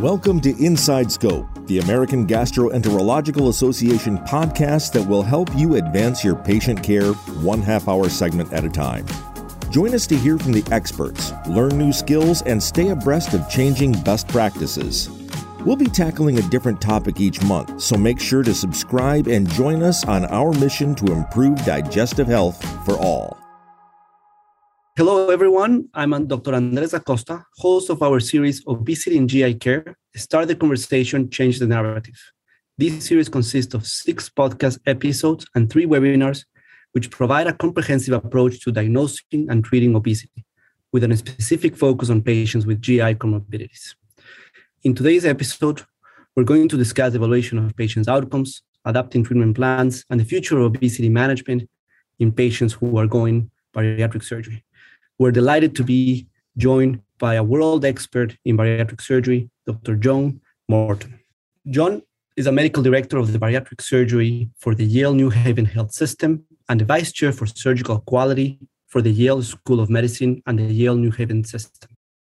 Welcome to Inside Scope, the American Gastroenterological Association podcast that will help you advance your patient care one half hour segment at a time. Join us to hear from the experts, learn new skills, and stay abreast of changing best practices. We'll be tackling a different topic each month, so make sure to subscribe and join us on our mission to improve digestive health for all. Hello, everyone. I'm Dr. Andres Acosta, host of our series Obesity in GI Care Start the Conversation, Change the Narrative. This series consists of six podcast episodes and three webinars, which provide a comprehensive approach to diagnosing and treating obesity, with a specific focus on patients with GI comorbidities. In today's episode, we're going to discuss evaluation of patients' outcomes, adapting treatment plans, and the future of obesity management in patients who are going bariatric surgery. We're delighted to be joined by a world expert in bariatric surgery, Dr. John Morton. John is a medical director of the bariatric surgery for the Yale New Haven Health System and the vice chair for surgical quality for the Yale School of Medicine and the Yale New Haven system.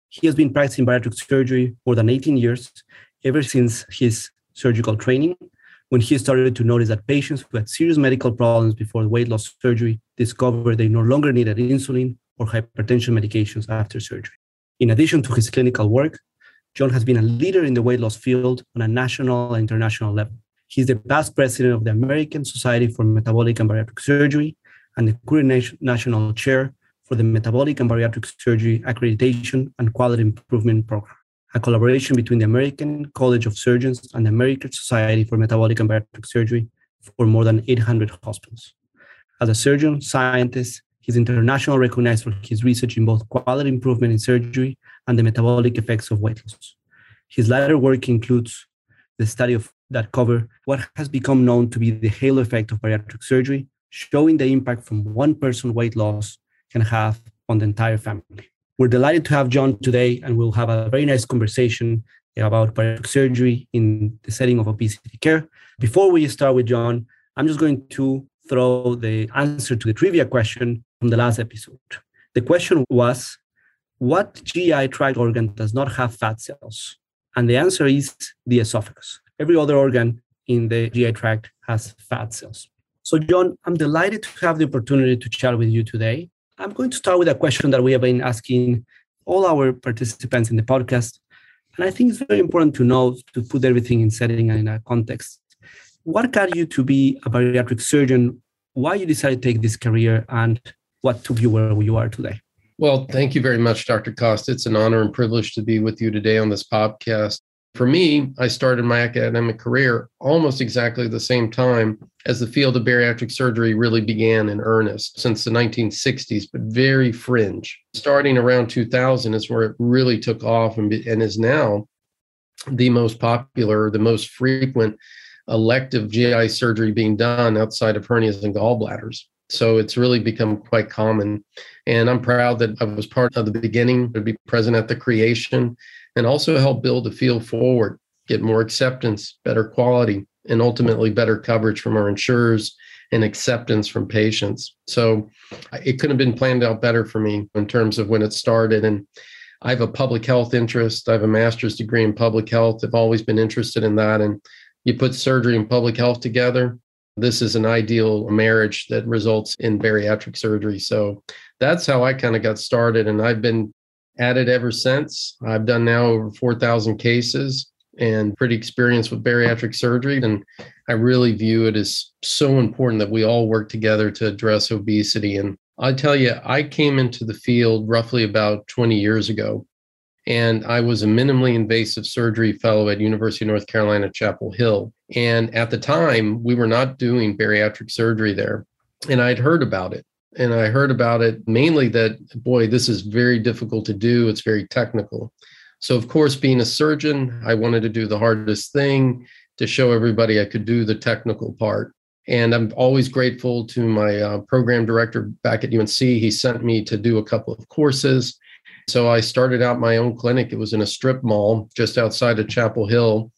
He has been practicing bariatric surgery for more than 18 years, ever since his surgical training, when he started to notice that patients who had serious medical problems before weight loss surgery discovered they no longer needed insulin or hypertension medications after surgery. In addition to his clinical work, John has been a leader in the weight loss field on a national and international level. He's the past president of the American Society for Metabolic and Bariatric Surgery and the current national chair for the Metabolic and Bariatric Surgery Accreditation and Quality Improvement Program, a collaboration between the American College of Surgeons and the American Society for Metabolic and Bariatric Surgery for more than 800 hospitals. As a surgeon, scientist, He's internationally recognized for his research in both quality improvement in surgery and the metabolic effects of weight loss. His latter work includes the study of that cover what has become known to be the halo effect of bariatric surgery, showing the impact from one person weight loss can have on the entire family. We're delighted to have John today, and we'll have a very nice conversation about bariatric surgery in the setting of obesity care. Before we start with John, I'm just going to throw the answer to the trivia question from the last episode. The question was what GI tract organ does not have fat cells? And the answer is the esophagus. Every other organ in the GI tract has fat cells. So, John, I'm delighted to have the opportunity to chat with you today. I'm going to start with a question that we have been asking all our participants in the podcast. And I think it's very important to know to put everything in setting and in a context what got you to be a bariatric surgeon? Why you decided to take this career, and what took you where you are today? Well, thank you very much, Dr. Acosta. It's an honor and privilege to be with you today on this podcast. For me, I started my academic career almost exactly the same time as the field of bariatric surgery really began in earnest since the 1960s, but very fringe. Starting around 2000 is where it really took off and, and is now the most popular, the most frequent elective GI surgery being done outside of hernias and gallbladders. So it's really become quite common. And I'm proud that I was part of the beginning, to be present at the creation, and also help build the field forward, get more acceptance, better quality, and ultimately better coverage from our insurers and acceptance from patients. So it couldn't have been planned out better for me in terms of when it started. And I have a public health interest. I have a master's degree in public health. I've always been interested in that. And you put surgery and public health together, this is an ideal marriage that results in bariatric surgery. So that's how I kind of got started. And I've been at it ever since. I've done now over 4,000 cases and pretty experienced with bariatric surgery. And I really view it as so important that we all work together to address obesity. And I tell you, I came into the field roughly about 20 years ago and I was a minimally invasive surgery fellow at University of North Carolina Chapel Hill. And at the time, we were not doing bariatric surgery there. And I'd heard about it. And I heard about it mainly that, boy, this is very difficult to do. It's very technical. So, of course, being a surgeon, I wanted to do the hardest thing to show everybody I could do the technical part. And I'm always grateful to my uh, program director back at UNC. He sent me to do a couple of courses so I started out my own clinic. It was in a strip mall just outside of Chapel Hill.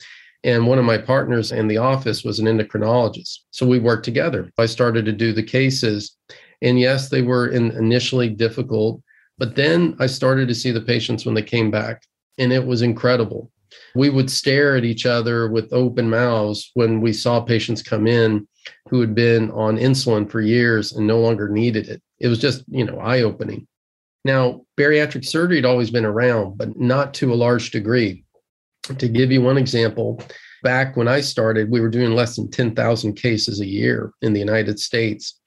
And one of my partners in the office was an endocrinologist. So we worked together. I started to do the cases. And yes, they were in initially difficult, but then I started to see the patients when they came back. And it was incredible. We would stare at each other with open mouths when we saw patients come in who had been on insulin for years and no longer needed it. It was just, you know, eye opening. Now, bariatric surgery had always been around, but not to a large degree. To give you one example, back when I started, we were doing less than 10,000 cases a year in the United States.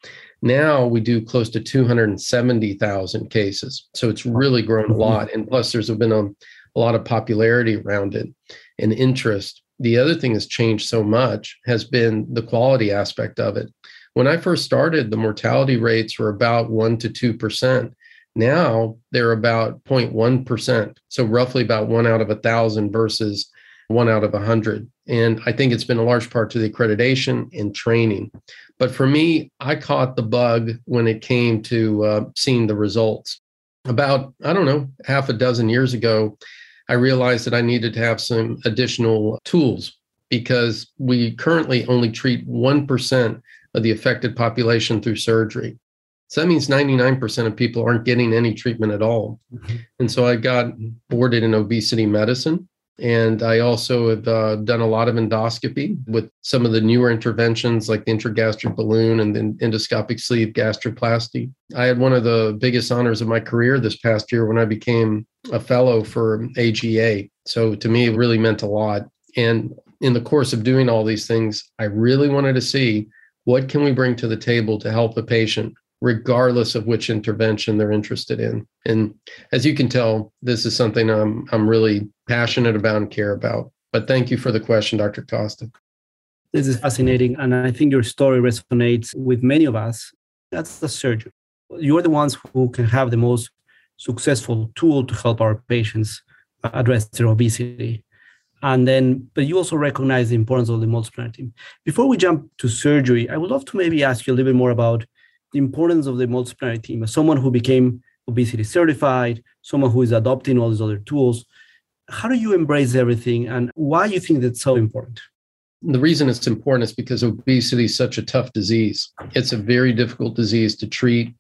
Now we do close to 270,000 cases. So it's really grown a mm-hmm. lot. And plus, there's been a, a lot of popularity around it and interest. The other thing that's changed so much has been the quality aspect of it. When I first started, the mortality rates were about 1% to 2%. Now they're about 0.1%. So roughly about one out of a thousand versus one out of a hundred. And I think it's been a large part to the accreditation and training. But for me, I caught the bug when it came to uh, seeing the results. About, I don't know, half a dozen years ago, I realized that I needed to have some additional tools because we currently only treat 1% of the affected population through surgery. So that means 99% of people aren't getting any treatment at all. Mm-hmm. And so I got boarded in obesity medicine. And I also have uh, done a lot of endoscopy with some of the newer interventions like the intragastric balloon and the endoscopic sleeve gastroplasty. I had one of the biggest honors of my career this past year when I became a fellow for AGA. So to me, it really meant a lot. And in the course of doing all these things, I really wanted to see what can we bring to the table to help a patient regardless of which intervention they're interested in. And as you can tell, this is something I'm I'm really passionate about and care about. But thank you for the question, Dr. Acosta. This is fascinating. And I think your story resonates with many of us. That's the surgeon. You're the ones who can have the most successful tool to help our patients address their obesity. And then, but you also recognize the importance of the multidisciplinary team. Before we jump to surgery, I would love to maybe ask you a little bit more about the importance of the multidisciplinary team as someone who became obesity certified, someone who is adopting all these other tools. How do you embrace everything and why do you think that's so important? The reason it's important is because obesity is such a tough disease. It's a very difficult disease to treat.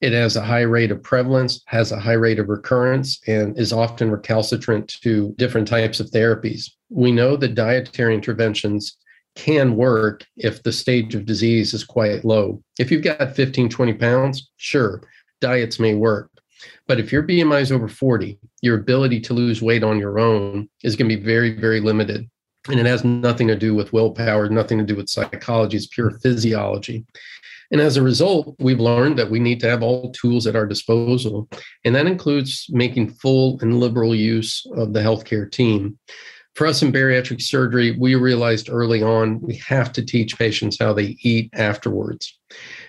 It has a high rate of prevalence, has a high rate of recurrence, and is often recalcitrant to different types of therapies. We know that dietary interventions can work if the stage of disease is quite low. If you've got 15, 20 pounds, sure, diets may work. But if your BMI is over 40, your ability to lose weight on your own is going to be very, very limited. And it has nothing to do with willpower, nothing to do with psychology, it's pure physiology. And as a result, we've learned that we need to have all tools at our disposal. And that includes making full and liberal use of the healthcare team for us in bariatric surgery, we realized early on we have to teach patients how they eat afterwards.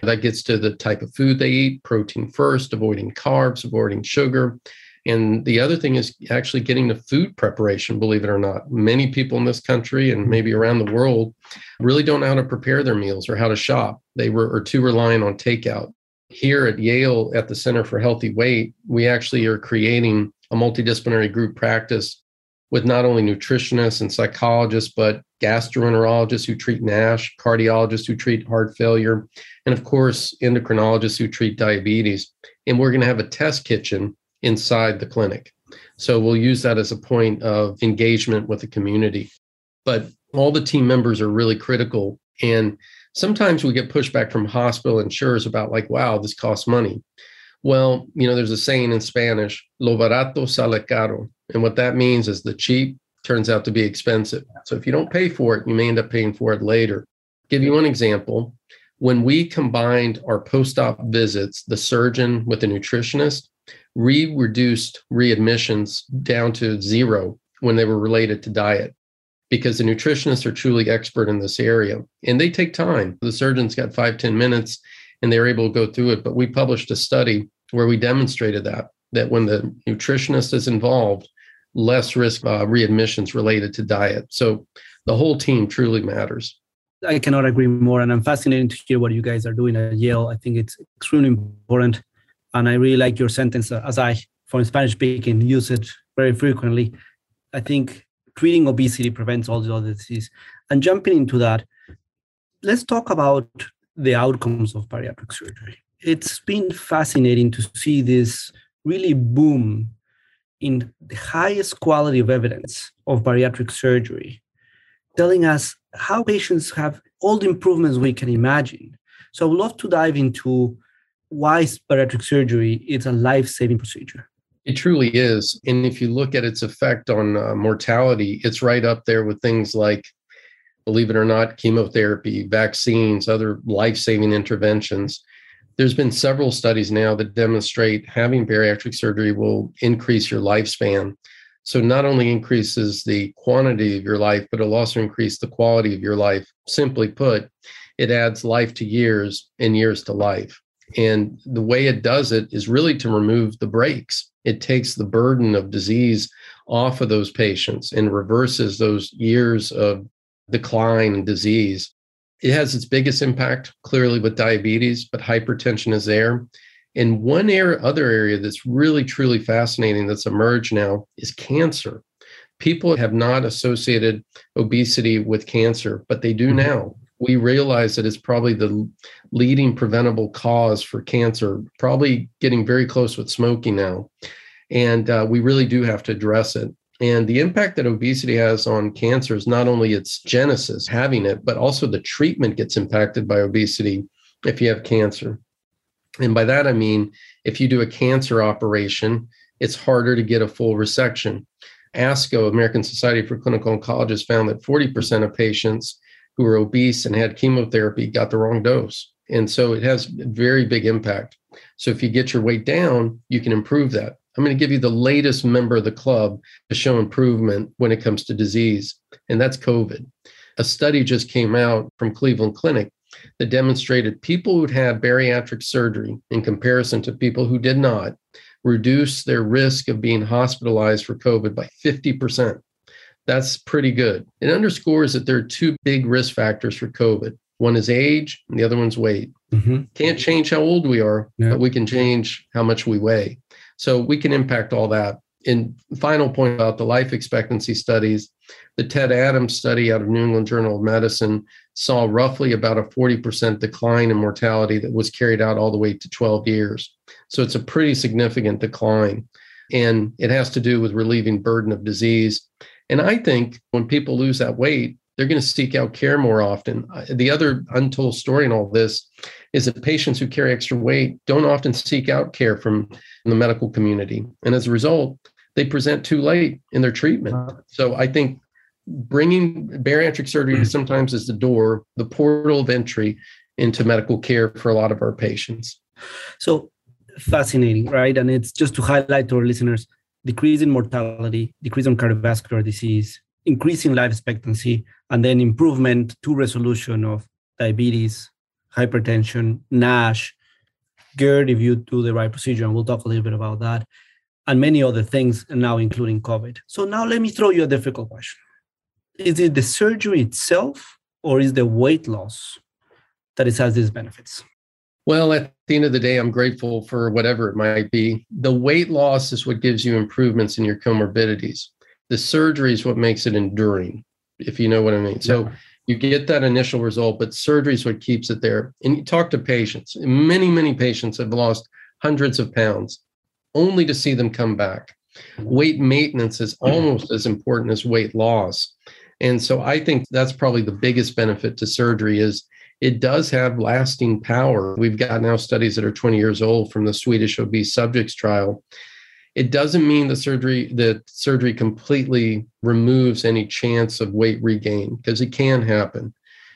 That gets to the type of food they eat, protein first, avoiding carbs, avoiding sugar. And the other thing is actually getting the food preparation, believe it or not. Many people in this country and mm-hmm. maybe around the world really don't know how to prepare their meals or how to shop. They were are too reliant on takeout. Here at Yale at the Center for Healthy Weight, we actually are creating a multidisciplinary group practice with not only nutritionists and psychologists, but gastroenterologists who treat NASH, cardiologists who treat heart failure, and of course, endocrinologists who treat diabetes. And we're going to have a test kitchen inside the clinic. So we'll use that as a point of engagement with the community. But all the team members are really critical. And sometimes we get pushback from hospital insurers about, like, wow, this costs money. Well, you know, there's a saying in Spanish, lo barato sale caro. And what that means is the cheap turns out to be expensive. So if you don't pay for it, you may end up paying for it later. Give you one example. When we combined our post op visits, the surgeon with the nutritionist, we reduced readmissions down to zero when they were related to diet because the nutritionists are truly expert in this area and they take time. The surgeon's got five ten minutes and they're able to go through it. But we published a study where we demonstrated that that when the nutritionist is involved, less risk uh, readmissions related to diet. So the whole team truly matters. I cannot agree more, and I'm fascinated to hear what you guys are doing at Yale. I think it's extremely important, and I really like your sentence as I, from Spanish speaking, use it very frequently. I think treating obesity prevents all the other diseases. And jumping into that, let's talk about the outcomes of bariatric surgery. It's been fascinating to see this really boom in the highest quality of evidence of bariatric surgery, telling us how patients have all the improvements we can imagine. So I would love to dive into why bariatric surgery is a life-saving procedure. It truly is. And if you look at its effect on uh, mortality, it's right up there with things like, believe it or not, chemotherapy, vaccines, other life saving interventions. There's been several studies now that demonstrate having bariatric surgery will increase your lifespan. So, not only increases the quantity of your life, but it'll also increase the quality of your life. Simply put, it adds life to years and years to life. And the way it does it is really to remove the brakes. It takes the burden of disease off of those patients and reverses those years of decline and disease. It has its biggest impact clearly with diabetes, but hypertension is there. And one area, other area that's really truly fascinating that's emerged now is cancer. People have not associated obesity with cancer, but they do mm-hmm. now we realize that it's probably the leading preventable cause for cancer, probably getting very close with smoking now. And uh, we really do have to address it. And the impact that obesity has on cancer is not only its genesis, having it, but also the treatment gets impacted by obesity if you have cancer. And by that, I mean, if you do a cancer operation, it's harder to get a full resection. ASCO, American Society for Clinical Oncologists, found that 40% of patients who were obese and had chemotherapy got the wrong dose. And so it has very big impact. So if you get your weight down, you can improve that. I'm going to give you the latest member of the club to show improvement when it comes to disease, and that's COVID. A study just came out from Cleveland Clinic that demonstrated people who'd had bariatric surgery in comparison to people who did not reduce their risk of being hospitalized for COVID by 50%. That's pretty good. It underscores that there are two big risk factors for COVID. One is age, and the other one's weight. Mm-hmm. Can't change how old we are, yeah. but we can change how much we weigh. So we can impact all that. And final point about the life expectancy studies, the Ted Adams study out of New England Journal of Medicine saw roughly about a 40% decline in mortality that was carried out all the way to 12 years. So it's a pretty significant decline. And it has to do with relieving burden of disease and I think when people lose that weight, they're going to seek out care more often. The other untold story in all this is that patients who carry extra weight don't often seek out care from the medical community. And as a result, they present too late in their treatment. Uh-huh. So I think bringing bariatric surgery sometimes is the door, the portal of entry into medical care for a lot of our patients. So fascinating, right? And it's just to highlight to our listeners decrease in mortality, decrease in cardiovascular disease, increasing life expectancy, and then improvement to resolution of diabetes, hypertension, NASH, GERD if you do the right procedure, and we'll talk a little bit about that, and many other things, now including COVID. So now let me throw you a difficult question. Is it the surgery itself or is the weight loss that it has these benefits? Well, at the end of the day, I'm grateful for whatever it might be. The weight loss is what gives you improvements in your comorbidities. The surgery is what makes it enduring, if you know what I mean. So you get that initial result, but surgery is what keeps it there. And you talk to patients. Many, many patients have lost hundreds of pounds only to see them come back. Mm-hmm. Weight maintenance is mm-hmm. almost as important as weight loss. And so I think that's probably the biggest benefit to surgery is it does have lasting power. We've got now studies that are 20 years old from the Swedish obese subjects trial. It doesn't mean the surgery that surgery completely removes any chance of weight regain because it can happen.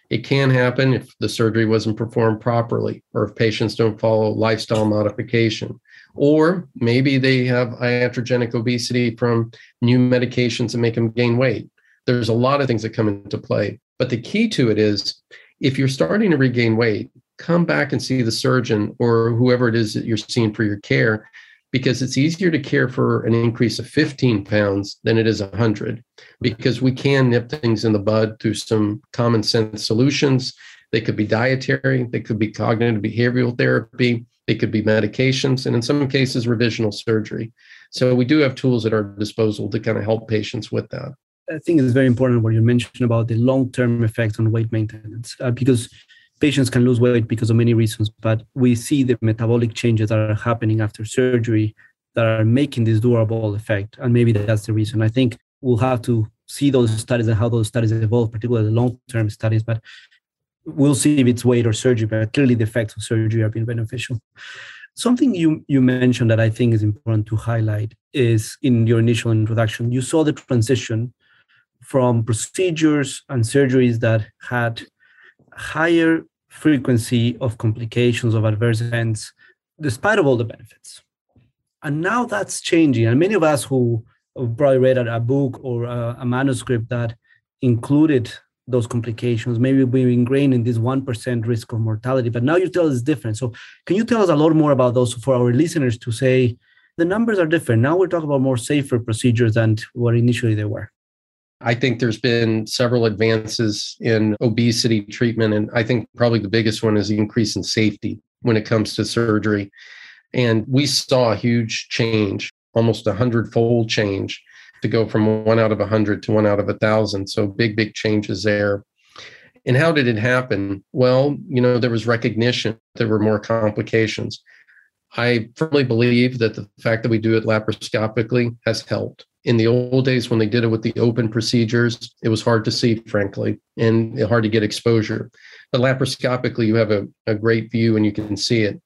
It can happen if the surgery wasn't performed properly or if patients don't follow lifestyle modification. Or maybe they have iatrogenic obesity from new medications that make them gain weight. There's a lot of things that come into play. But the key to it is if you're starting to regain weight, come back and see the surgeon or whoever it is that you're seeing for your care because it's easier to care for an increase of 15 pounds than it is 100 because we can nip things in the bud through some common sense solutions. They could be dietary they could be cognitive behavioral therapy they could be medications and in some cases revisional surgery. So we do have tools at our disposal to kind of help patients with that. I think it's very important what you mentioned about the long-term effects on weight maintenance uh, because patients can lose weight because of many reasons, but we see the metabolic changes that are happening after surgery that are making this durable effect. And maybe that's the reason. I think we'll have to see those studies and how those studies evolve, particularly the long-term studies. But we'll see if it's weight or surgery. But clearly, the effects of surgery have been beneficial. Something you you mentioned that I think is important to highlight is in your initial introduction, you saw the transition from procedures and surgeries that had higher frequency of complications of adverse events despite of all the benefits and now that's changing and many of us who probably read a book or a, a manuscript that included those complications. Maybe we're ingrained in this 1% risk of mortality, but now you tell us different. So, can you tell us a lot more about those for our listeners to say the numbers are different? Now we're talking about more safer procedures than what initially they were. I think there's been several advances in obesity treatment. And I think probably the biggest one is the increase in safety when it comes to surgery. And we saw a huge change, almost a hundredfold change to go from one out of a hundred to one out of a thousand. So big, big changes there. And how did it happen? Well, you know, there was recognition there were more complications. I firmly believe that the fact that we do it laparoscopically has helped. In the old days, when they did it with the open procedures, it was hard to see, frankly, and hard to get exposure. But laparoscopically, you have a, a great view and you can see it.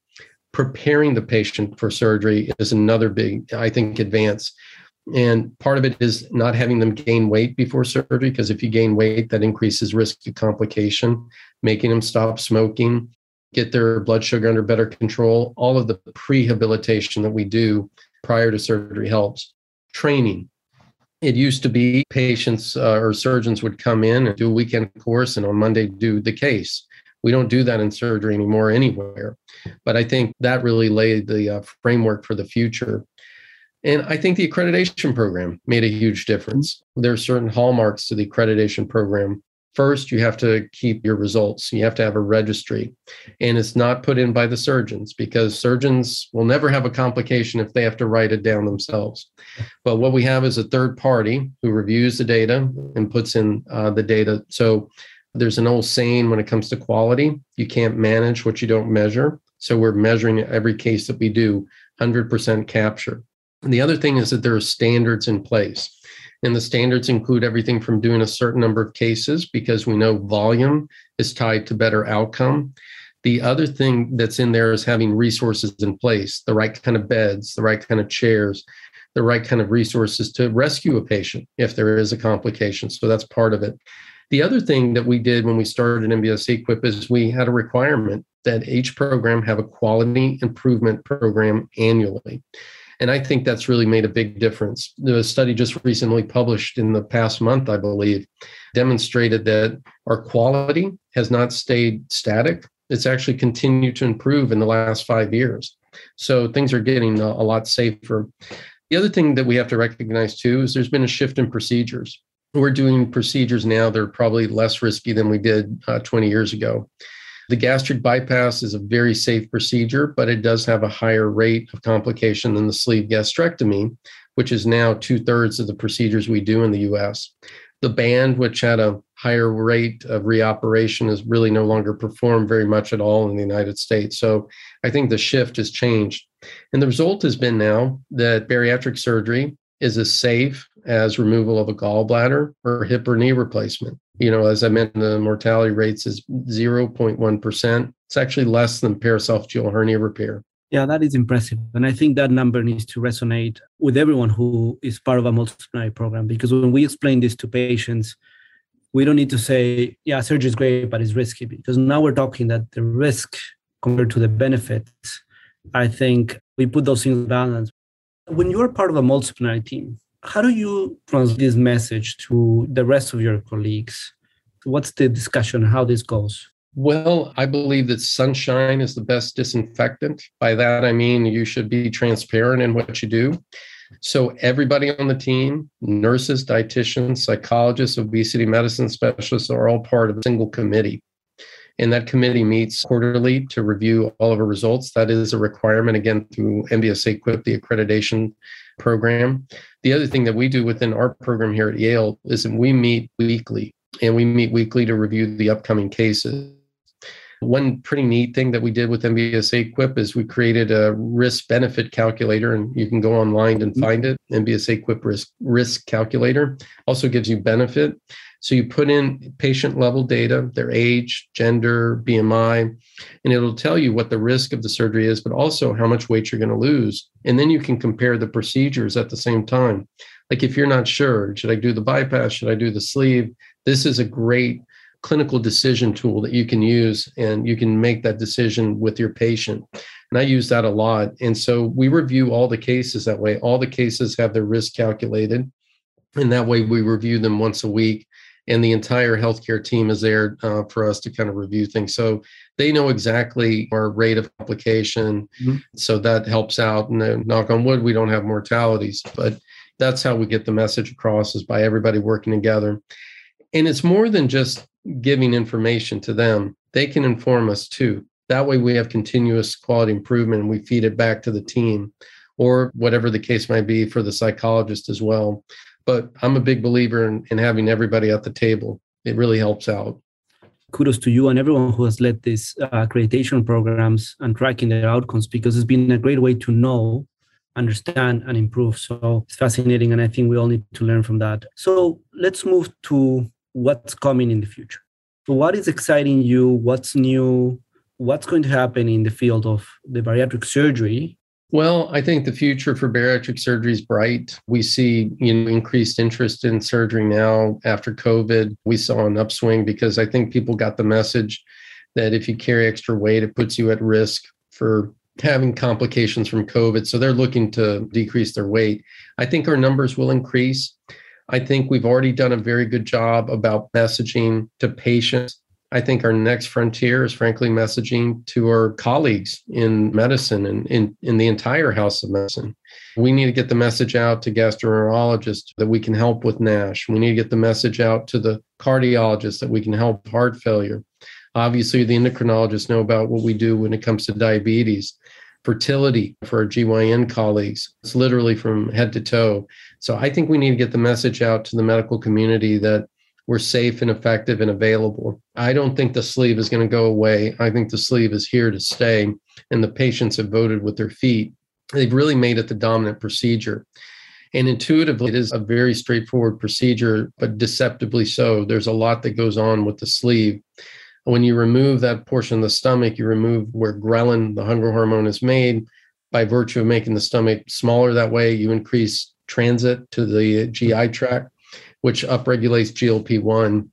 Preparing the patient for surgery is another big, I think, advance. And part of it is not having them gain weight before surgery, because if you gain weight, that increases risk of complication, making them stop smoking, get their blood sugar under better control. All of the prehabilitation that we do prior to surgery helps. Training. It used to be patients uh, or surgeons would come in and do a weekend course and on Monday do the case. We don't do that in surgery anymore anywhere. But I think that really laid the uh, framework for the future. And I think the accreditation program made a huge difference. There are certain hallmarks to the accreditation program. First, you have to keep your results. You have to have a registry. And it's not put in by the surgeons because surgeons will never have a complication if they have to write it down themselves. But what we have is a third party who reviews the data and puts in uh, the data. So there's an old saying when it comes to quality you can't manage what you don't measure. So we're measuring every case that we do 100% capture. And the other thing is that there are standards in place. And the standards include everything from doing a certain number of cases because we know volume is tied to better outcome. The other thing that's in there is having resources in place, the right kind of beds, the right kind of chairs, the right kind of resources to rescue a patient if there is a complication. So that's part of it. The other thing that we did when we started MBSAQIP is we had a requirement that each program have a quality improvement program annually. And I think that's really made a big difference. The study just recently published in the past month, I believe, demonstrated that our quality has not stayed static. It's actually continued to improve in the last five years. So things are getting a, lot safer. The other thing that we have to recognize too is there's been a shift in procedures. We're doing procedures now that are probably less risky than we did uh, 20 years ago. The gastric bypass is a very safe procedure, but it does have a higher rate of complication than the sleeve gastrectomy, which is now two thirds of the procedures we do in the US. The band, which had a higher rate of reoperation, is really no longer performed very much at all in the United States. So I think the shift has changed. And the result has been now that bariatric surgery is as safe as removal of a gallbladder or hip or knee replacement. You know, as I mentioned, the mortality rates is 0.1%. It's actually less than paraesophageal hernia repair. Yeah, that is impressive. And I think that number needs to resonate with everyone who is part of a multidisciplinary program because when we explain this to patients, we don't need to say, yeah, surgery is great, but it's risky because now we're talking that the risk compared to the benefits, I think we put those things in balance. When you're part of a multidisciplinary team, how do you translate this message to the rest of your colleagues? What's the discussion, how this goes? Well, I believe that sunshine is the best disinfectant. By that, I mean you should be transparent in what you do. So, everybody on the team, nurses, dietitians, psychologists, obesity medicine specialists are all part of a single committee. And that committee meets quarterly to review all of our results. That is a requirement, again, through MBSAQIP, the accreditation program. The other thing that we do within our program here at Yale is that we meet weekly and we meet weekly to review the upcoming cases. One pretty neat thing that we did with MBSAQIP is we created a risk benefit calculator, and you can go online and mm-hmm. find it. MBSAQIP risk risk calculator also gives you benefit. So you put in patient level data, their age, gender, BMI, and it'll tell you what the risk of the surgery is, but also how much weight you're going to lose. And then you can compare the procedures at the same time. Like if you're not sure, should I do the bypass? Should I do the sleeve? This is a great clinical decision tool that you can use and you can make that decision with your patient. And I use that a lot. And so we review all the cases that way. All the cases have their risk calculated. And that way we review them once a week and the entire healthcare team is there uh, for us to kind of review things. So they know exactly our rate of complication. Mm-hmm. So that helps out. And then, knock on wood, we don't have mortalities, but that's how we get the message across is by everybody working together. And it's more than just giving information to them, they can inform us too. That way we have continuous quality improvement and we feed it back to the team or whatever the case might be for the psychologist as well. But I'm a big believer in, in having everybody at the table. It really helps out. Kudos to you and everyone who has led these uh, accreditation programs and tracking their outcomes because it's been a great way to know, understand, and improve. So it's fascinating. And I think we all need to learn from that. So let's move to what's coming in the future. So, what is exciting you? What's new? What's going to happen in the field of the bariatric surgery well, I think the future for bariatric surgery is bright. We see you know, increased interest in surgery now after COVID. We saw an upswing because I think people got the message that if you carry extra weight, it puts you at risk for having complications from COVID. So they're looking to decrease their weight. I think our numbers will increase. I think we've already done a very good job about messaging to patients I think our next frontier is frankly messaging to our colleagues in medicine and in, in the entire house of medicine. We need to get the message out to gastroenterologists that we can help with NASH. We need to get the message out to the cardiologists that we can help heart failure. Obviously, the endocrinologists know about what we do when it comes to diabetes, fertility for our GYN colleagues. It's literally from head to toe. So I think we need to get the message out to the medical community that we're safe and effective and available. I don't think the sleeve is going to go away. I think the sleeve is here to stay, and the patients have voted with their feet. They've really made it the dominant procedure. And intuitively, it is a very straightforward procedure, but deceptively so. There's a lot that goes on with the sleeve. When you remove that portion of the stomach, you remove where ghrelin, the hunger hormone, is made. By virtue of making the stomach smaller that way, you increase transit to the GI tract which upregulates GLP 1.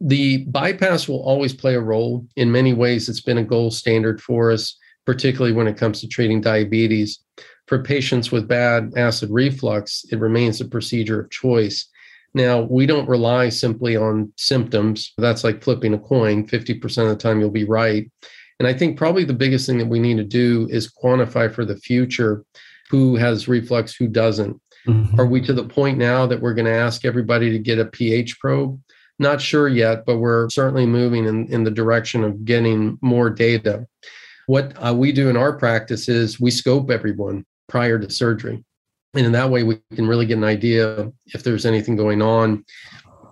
The bypass will always play a role. In many ways, it's been a gold standard for us, particularly when it comes to treating diabetes. For patients with bad acid reflux, it remains a procedure of choice. Now, we don't rely simply on symptoms. That's like flipping a coin. 50% of the time, you'll be right. And I think probably the biggest thing that we need to do is quantify for the future who has reflux, who doesn't. Mm-hmm. Are we to the point now that we're going to ask everybody to get a pH probe? Not sure yet, but we're certainly moving in, in the direction of getting more data. What uh, we do in our practice is we scope everyone prior to surgery. And in that way, we can really get an idea if there's anything going on,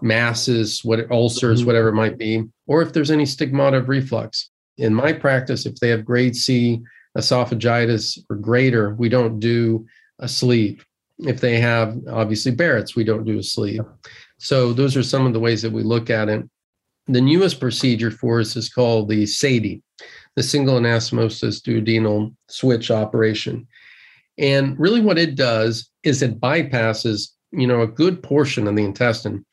masses, what ulcers, mm-hmm. whatever it might be, or if there's any stigmata of reflux. In my practice, if they have grade C esophagitis or greater, we don't do a sleeve if they have obviously Barrett's, we don't do a sleeve. So those are some of the ways that we look at it. The newest procedure for us is called the SADI, the single anastomosis duodenal switch operation. And really what it does is it bypasses, you know, a good portion of the intestine.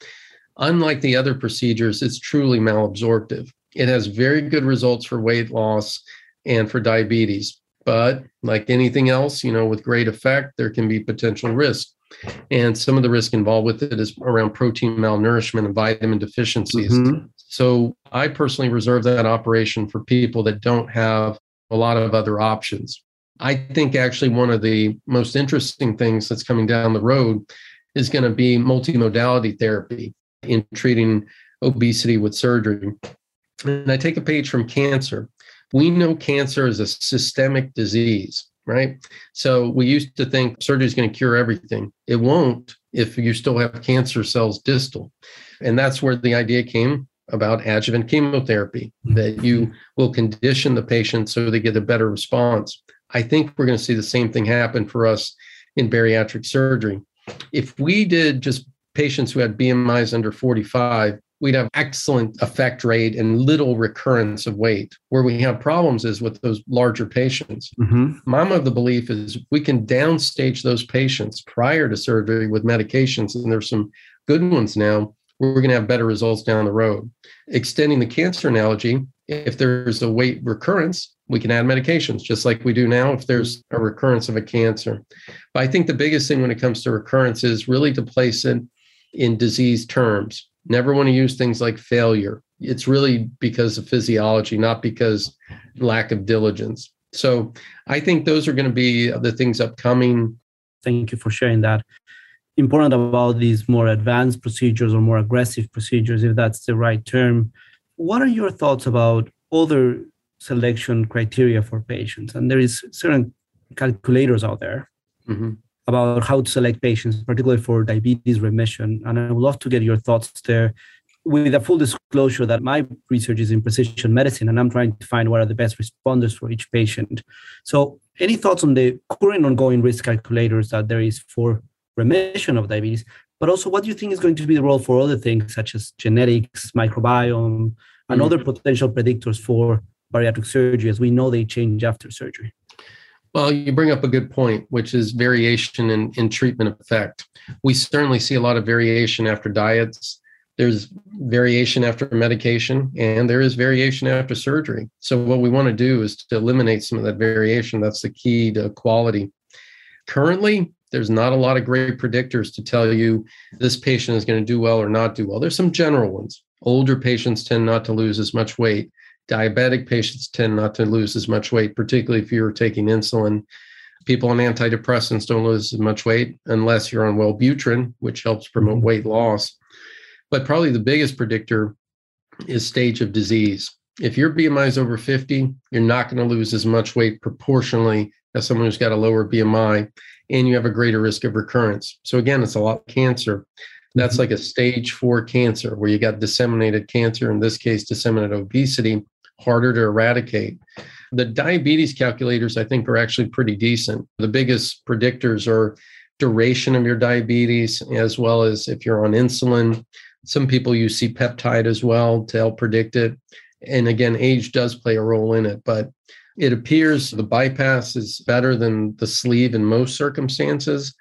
Unlike the other procedures, it's truly malabsorptive. It has very good results for weight loss and for diabetes. But like anything else, you know, with great effect, there can be potential risk. And some of the risk involved with it is around protein malnourishment and vitamin deficiencies. Mm-hmm. So I personally reserve that operation for people that don't have a lot of other options. I think actually one of the most interesting things that's coming down the road is going to be multimodality therapy in treating obesity with surgery. And I take a page from cancer we know cancer is a systemic disease, right? So we used to think surgery is going to cure everything. It won't if you still have cancer cells distal. And that's where the idea came about adjuvant chemotherapy, that you will condition the patient so they get a better response. I think we're going to see the same thing happen for us in bariatric surgery. If we did just patients who had BMIs under 45, we'd have excellent effect rate and little recurrence of weight. Where we have problems is with those larger patients. Mm-hmm. I'm of the belief is we can downstage those patients prior to surgery with medications, and there's some good ones now. We're going to have better results down the road. Extending the cancer analogy, if there's a weight recurrence, we can add medications just like we do now if there's a recurrence of a cancer. But I think the biggest thing when it comes to recurrence is really to place it in disease terms never want to use things like failure. It's really because of physiology, not because lack of diligence. So I think those are going to be the things upcoming. Thank you for sharing that. Important about these more advanced procedures or more aggressive procedures, if that's the right term. What are your thoughts about other selection criteria for patients? And there is certain calculators out there. Mm-hmm about how to select patients, particularly for diabetes remission. And I would love to get your thoughts there with a full disclosure that my research is in precision medicine and I'm trying to find what are the best responders for each patient. So, any thoughts on the current ongoing risk calculators that there is for remission of diabetes? But also, what do you think is going to be the role for other things such as genetics, microbiome, and mm-hmm. other potential predictors for bariatric surgery as we know they change after surgery? Well, you bring up a good point, which is variation in, in treatment effect. We certainly see a lot of variation after diets. There's variation after medication, and there is variation after surgery. So, what we want to do is to eliminate some of that variation. That's the key to quality. Currently, there's not a lot of great predictors to tell you this patient is going to do well or not do well. There's some general ones. Older patients tend not to lose as much weight diabetic patients tend not to lose as much weight, particularly if you're taking insulin. People on antidepressants don't lose as much weight unless you're on Wellbutrin, which helps promote mm-hmm. weight loss. But probably the biggest predictor is stage of disease. If your BMI is over 50, you're not going to lose as much weight proportionally as someone who's got a lower BMI, and you have a greater risk of recurrence. So, again, it's a lot of cancer. That's mm-hmm. like a stage four cancer where you got disseminated cancer, in this case, disseminated obesity harder to eradicate. The diabetes calculators, I think, are actually pretty decent. The biggest predictors are duration of your diabetes, as well as if you're on insulin. Some people use C peptide as well to help predict it. And again, age does play a role in it, but it appears the bypass is better than the sleeve in most circumstances.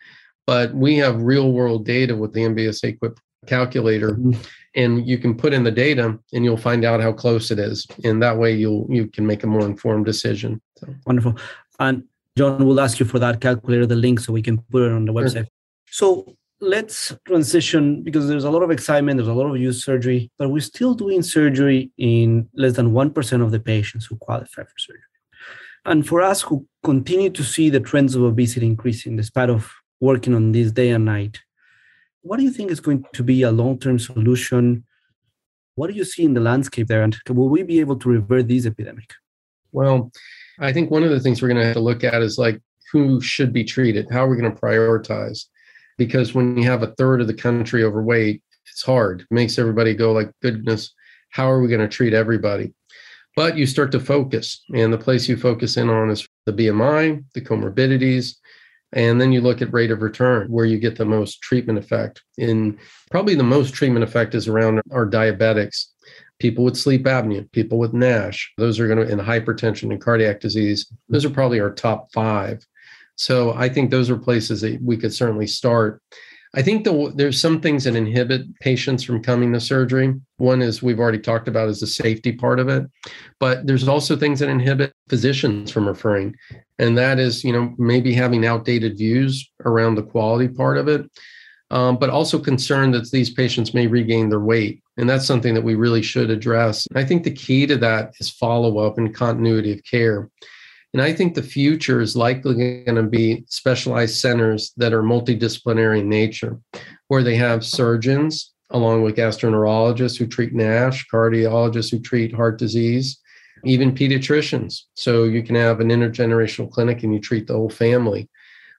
But we have real world data with the MBSA calculator mm-hmm. and you can put in the data and you'll find out how close it is. And that way you'll you can make a more informed decision so. wonderful. And john will ask you for that calculator the link so we can put it on the website. Sure. so let's transition because there's a lot of excitement there's a lot of use surgery but we're still doing surgery in less than 1% of the patients who qualify for surgery. And for us who continue to see the trends of obesity increasing despite of working on this day and night what do you think is going to be a long-term solution? What do you see in the landscape there, and will we be able to revert this epidemic? Well, I think one of the things we're going to have to look at is like who should be treated. How are we going to prioritize? Because when you have a third of the country overweight, it's hard. It makes everybody go like, goodness, how are we going to treat everybody? But you start to focus, and the place you focus in on is the BMI, the comorbidities, and then you look at rate of return, where you get the most treatment effect. In probably the most treatment effect is around our diabetics, people with sleep apnea, people with NASH. Those are going to, in hypertension and cardiac disease, those are probably our top five. So I think those are places that we could certainly start. I think the, there's some things that inhibit patients from coming to surgery. One is we've already talked about is the safety part of it, but there's also things that inhibit physicians from referring, and that is you know maybe having outdated views around the quality part of it, um, but also concern that these patients may regain their weight, and that's something that we really should address. I think the key to that is follow up and continuity of care. And I think the future is likely going to be specialized centers that are multidisciplinary in nature, where they have surgeons along with gastroenterologists who treat NASH, cardiologists who treat heart disease, even pediatricians. So you can have an intergenerational clinic and you treat the whole family.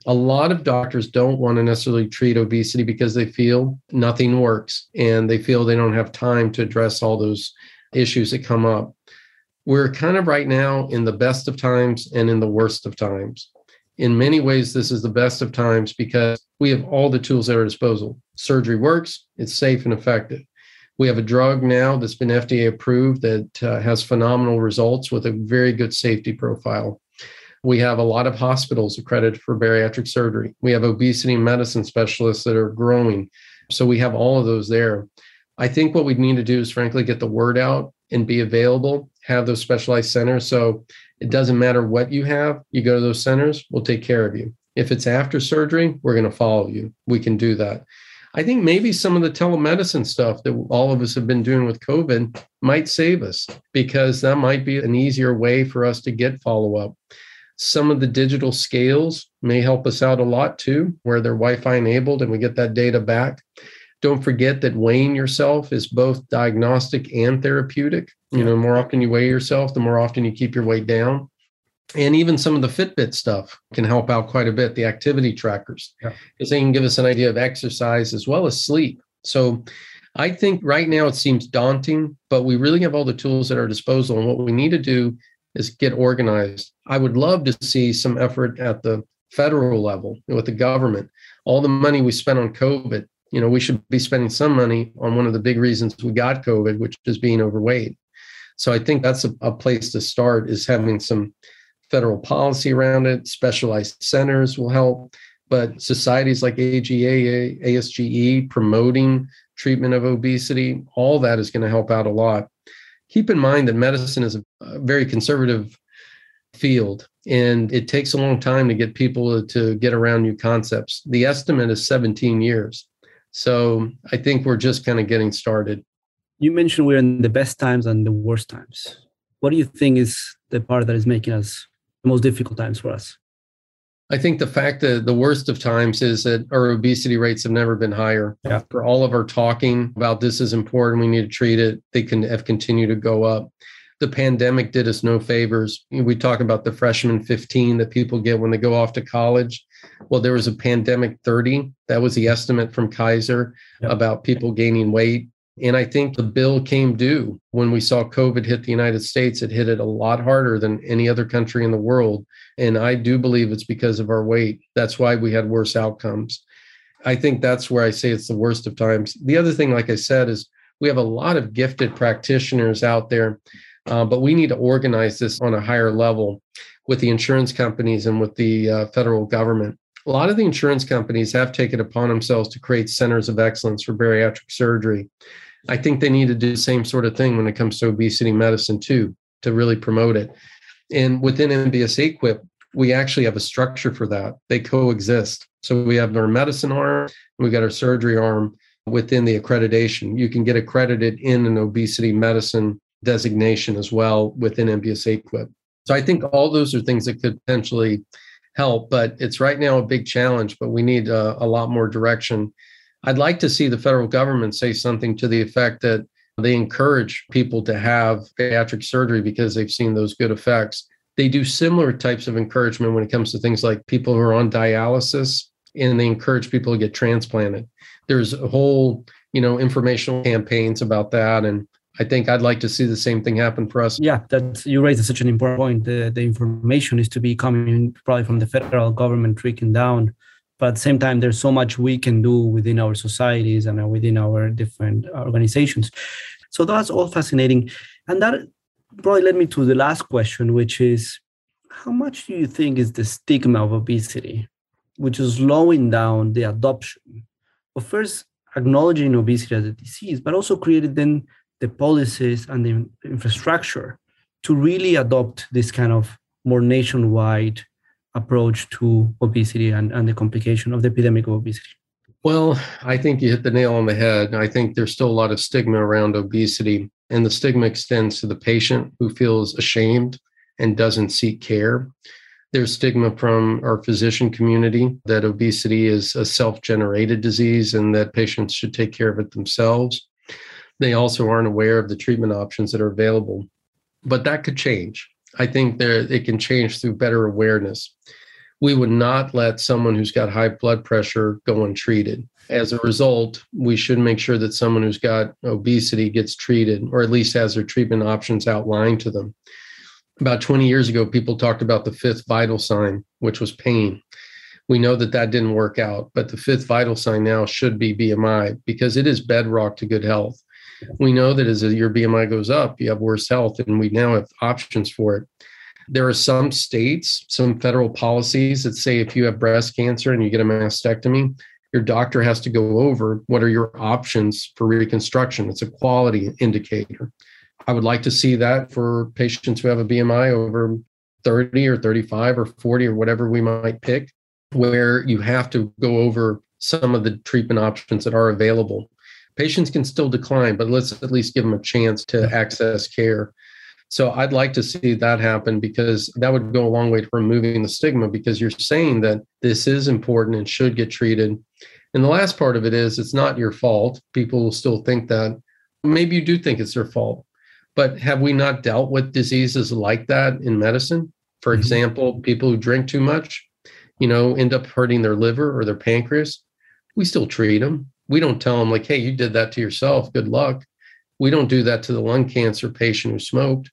A lot of doctors don't want to necessarily treat obesity because they feel nothing works and they feel they don't have time to address all those issues that come up. We're kind of right now in the best of times and in the worst of times. In many ways, this is the best of times because we have all the tools at our disposal. Surgery works, it's safe and effective. We have a drug now that's been FDA approved that uh, has phenomenal results with a very good safety profile. We have a lot of hospitals accredited for bariatric surgery. We have obesity medicine specialists that are growing. So we have all of those there. I think what we need to do is, frankly, get the word out and be available, have those specialized centers. So it doesn't matter what you have, you go to those centers, we'll take care of you. If it's after surgery, we're going to follow you. We can do that. I think maybe some of the telemedicine stuff that all of us have been doing with COVID might save us because that might be an easier way for us to get follow up. Some of the digital scales may help us out a lot too, where they're Wi Fi enabled and we get that data back. Don't forget that weighing yourself is both diagnostic and therapeutic. You know, the more often you weigh yourself, the more often you keep your weight down. And even some of the Fitbit stuff can help out quite a bit, the activity trackers, because yeah. they can give us an idea of exercise as well as sleep. So I think right now it seems daunting, but we really have all the tools at our disposal. And what we need to do is get organized. I would love to see some effort at the federal level with the government. All the money we spent on COVID, you know, we should be spending some money on one of the big reasons we got COVID, which is being overweight. So I think that's a, a place to start is having some federal policy around it. Specialized centers will help, but societies like AGA, ASGE promoting treatment of obesity, all that is going to help out a lot. Keep in mind that medicine is a, a very conservative field and it takes a long time to get people to get around new concepts. The estimate is 17 years. So I think we're just kind of getting started. You mentioned we're in the best times and the worst times. What do you think is the part that is making us the most difficult times for us? I think the fact that the worst of times is that our obesity rates have never been higher. Yeah. For all of our talking about this is important, we need to treat it, they can have continued to go up. The pandemic did us no favors. We talk about the freshman 15 that people get when they go off to college. Well, there was a pandemic 30. That was the estimate from Kaiser yep. about people gaining weight. And I think the bill came due when we saw COVID hit the United States. It hit it a lot harder than any other country in the world. And I do believe it's because of our weight. That's why we had worse outcomes. I think that's where I say it's the worst of times. The other thing, like I said, is we have a lot of gifted practitioners out there, uh, but we need to organize this on a higher level with the insurance companies and with the uh, federal government. A lot of the insurance companies have taken upon themselves to create centers of excellence for bariatric surgery. I think they need to do the same sort of thing when it comes to obesity medicine too, to really promote it. And within MBSAQIP, we actually have a structure for that. They coexist. So we have our medicine arm, we've got our surgery arm within the accreditation. You can get accredited in an obesity medicine designation as well within MBSAQIP. So I think all those are things that could potentially help, but it's right now a big challenge, but we need a, a lot more direction I'd like to see the federal government say something to the effect that they encourage people to have bariatric surgery because they've seen those good effects. They do similar types of encouragement when it comes to things like people who are on dialysis and they encourage people to get transplanted. There's a whole, you know, informational campaigns about that and I think I'd like to see the same thing happen for us. Yeah, that you raised such an important point. The, the information is to be coming probably from the federal government trickling down but at the same time there's so much we can do within our societies and uh, within our different organizations so that's all fascinating and that probably led me to the last question which is how much do you think is the stigma of obesity which is slowing down the adoption of first acknowledging obesity as a disease but also creating then the policies and the infrastructure to really adopt this kind of more nationwide approach to obesity and, and the complication of the epidemic of obesity? Well, I think you hit the nail on the head. I think there's still a lot of stigma around obesity, and the stigma extends to the patient who feels ashamed and doesn't seek care. There's stigma from our physician community that obesity is a self generated disease and that patients should take care of it themselves. They also aren't aware of the treatment options that are available. But that could change. I think there it can change through better awareness. we would not let someone who's got high blood pressure go untreated. As a result, we should make sure that someone who's got obesity gets treated or at least has their treatment options outlined to them. About 20 years ago, people talked about the fifth vital sign, which was pain. We know that that didn't work out, but the fifth vital sign now should be BMI because it is bedrock to good health. We know that as your BMI goes up, you have worse health, and we now have options for it. There are some states, some federal policies that say if you have breast cancer and you get a mastectomy, your doctor has to go over what are your options for reconstruction. It's a quality indicator. I would like to see that for patients who have a BMI over 30 or 35 or 40 or whatever we might pick, where you have to go over some of the treatment options that are available. Patients can still decline, but let's at least give them a chance to access care. So I'd like to see that happen because that would go a long way to removing the stigma because you're saying that this is important and should get treated. And the last part of it is it's not your fault. People will still think that. Maybe you do think it's their fault. But have we not dealt with diseases like that in medicine? For mm-hmm. example, people who drink too much, you know, end up hurting their liver or their pancreas. We still treat them. We don't tell them, like, hey, you did that to yourself. Good luck. We don't do that to the lung cancer patient who smoked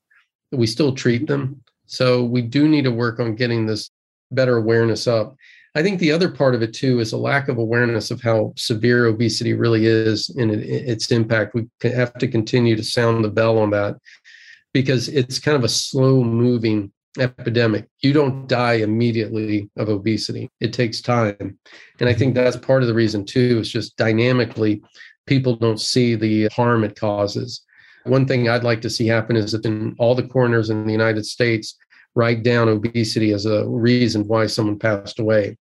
we still treat them. So we do need to work on getting this better awareness up. I think the other part of it too is a lack of awareness of how severe obesity really is and its impact. We have to continue to sound the bell on that because it's kind of a slow moving epidemic. You don't die immediately of obesity. It takes time. And I think that's part of the reason too, is just dynamically people don't see the harm it causes. One thing I'd like to see happen is that in all the coroners in the United States write down obesity as a reason why someone passed away.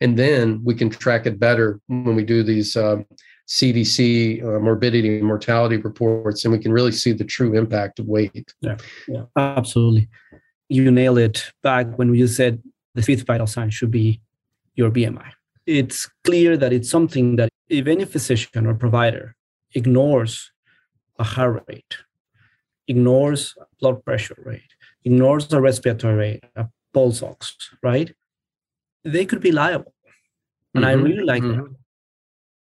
And then we can track it better when we do these CDC uh, morbidity and mortality reports, and we can really see the true impact of weight. Yeah, yeah, absolutely. You nailed it back when you said the fifth vital sign should be your BMI. It's clear that it's something that if any physician or provider ignores a heart rate, ignores blood pressure rate, ignores the respiratory rate, a pulse ox, right? They could be liable. And mm-hmm. I really like mm-hmm. that.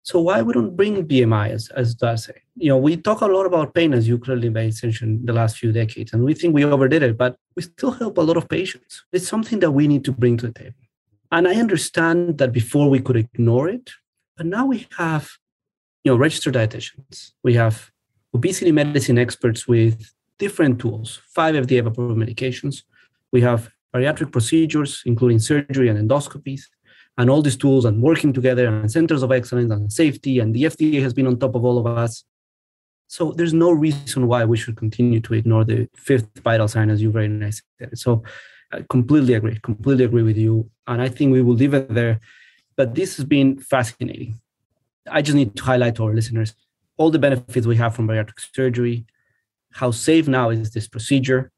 So why we don't bring BMI as, as Darcy? You know, we talk a lot about pain as you clearly mentioned the last few decades, and we think we overdid it, but we still help a lot of patients. It's something that we need to bring to the table. And I understand that before we could ignore it, but now we have, you know, registered dietitians. We have obesity medicine experts with different tools, five FDA approved medications. We have bariatric procedures, including surgery and endoscopies, and all these tools and working together and centers of excellence and safety. And the FDA has been on top of all of us. So there's no reason why we should continue to ignore the fifth vital sign, as you very nicely said. So I completely agree, completely agree with you. And I think we will leave it there. But this has been fascinating. I just need to highlight to our listeners all the benefits we have from bariatric surgery, how safe now is this procedure.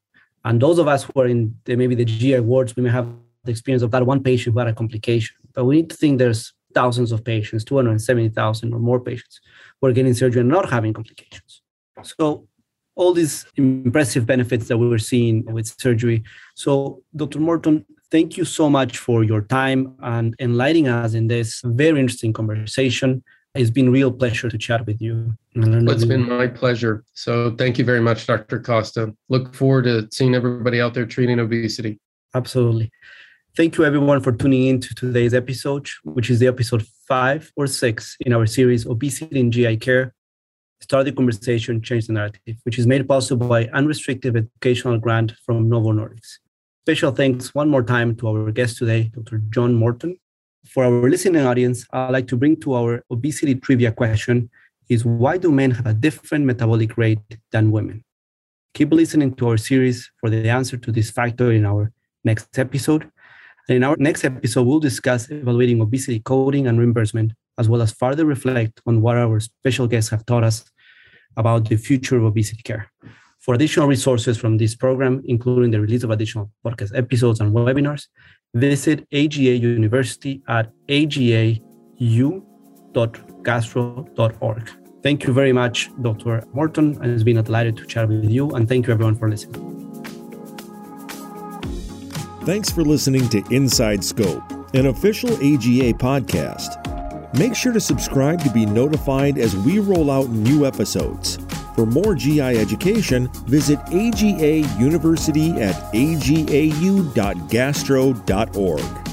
And those of us who are in the, maybe the GI wards, we may have the experience of that one patient who had a complication. But we need to think there's thousands of patients, 270,000 or more patients who are getting surgery and not having complications. So all these impressive benefits that we were seeing with surgery. So Dr. Morton, thank you so much for your time and enlightening us in this very interesting conversation. It's been real pleasure to chat with you. It's been my pleasure. So thank you very much, Dr. Acosta. Look forward to seeing everybody out there treating obesity. Absolutely. Thank you everyone for tuning in to today's episode, which is the episode five or six in our series Obesity in GI Care. Start the conversation, change the narrative, which is made possible by unrestricted educational grant from Novo Nordisk. Special thanks one more time to our guest today, Dr. John Morton, for our listening audience, I'd like to bring to our obesity trivia question is why do men have a different metabolic rate than women? Keep listening to our series for the answer to this factor in our next episode. And in our next episode, we'll discuss evaluating obesity coding and reimbursement, as well as further reflect on what our special guests have taught us about the future of obesity care. For additional resources from this program, including the release of additional podcast episodes and webinars, visit AGA University at agau.gastro.org. Thank you very much, Dr. Morton. It's been a delight to chat with you. And thank you, everyone, for listening. Thanks for listening to Inside Scope, an official AGA podcast. Make sure to subscribe to be notified as we roll out new episodes. For more GI education, visit AGA University at agau.gastro.org.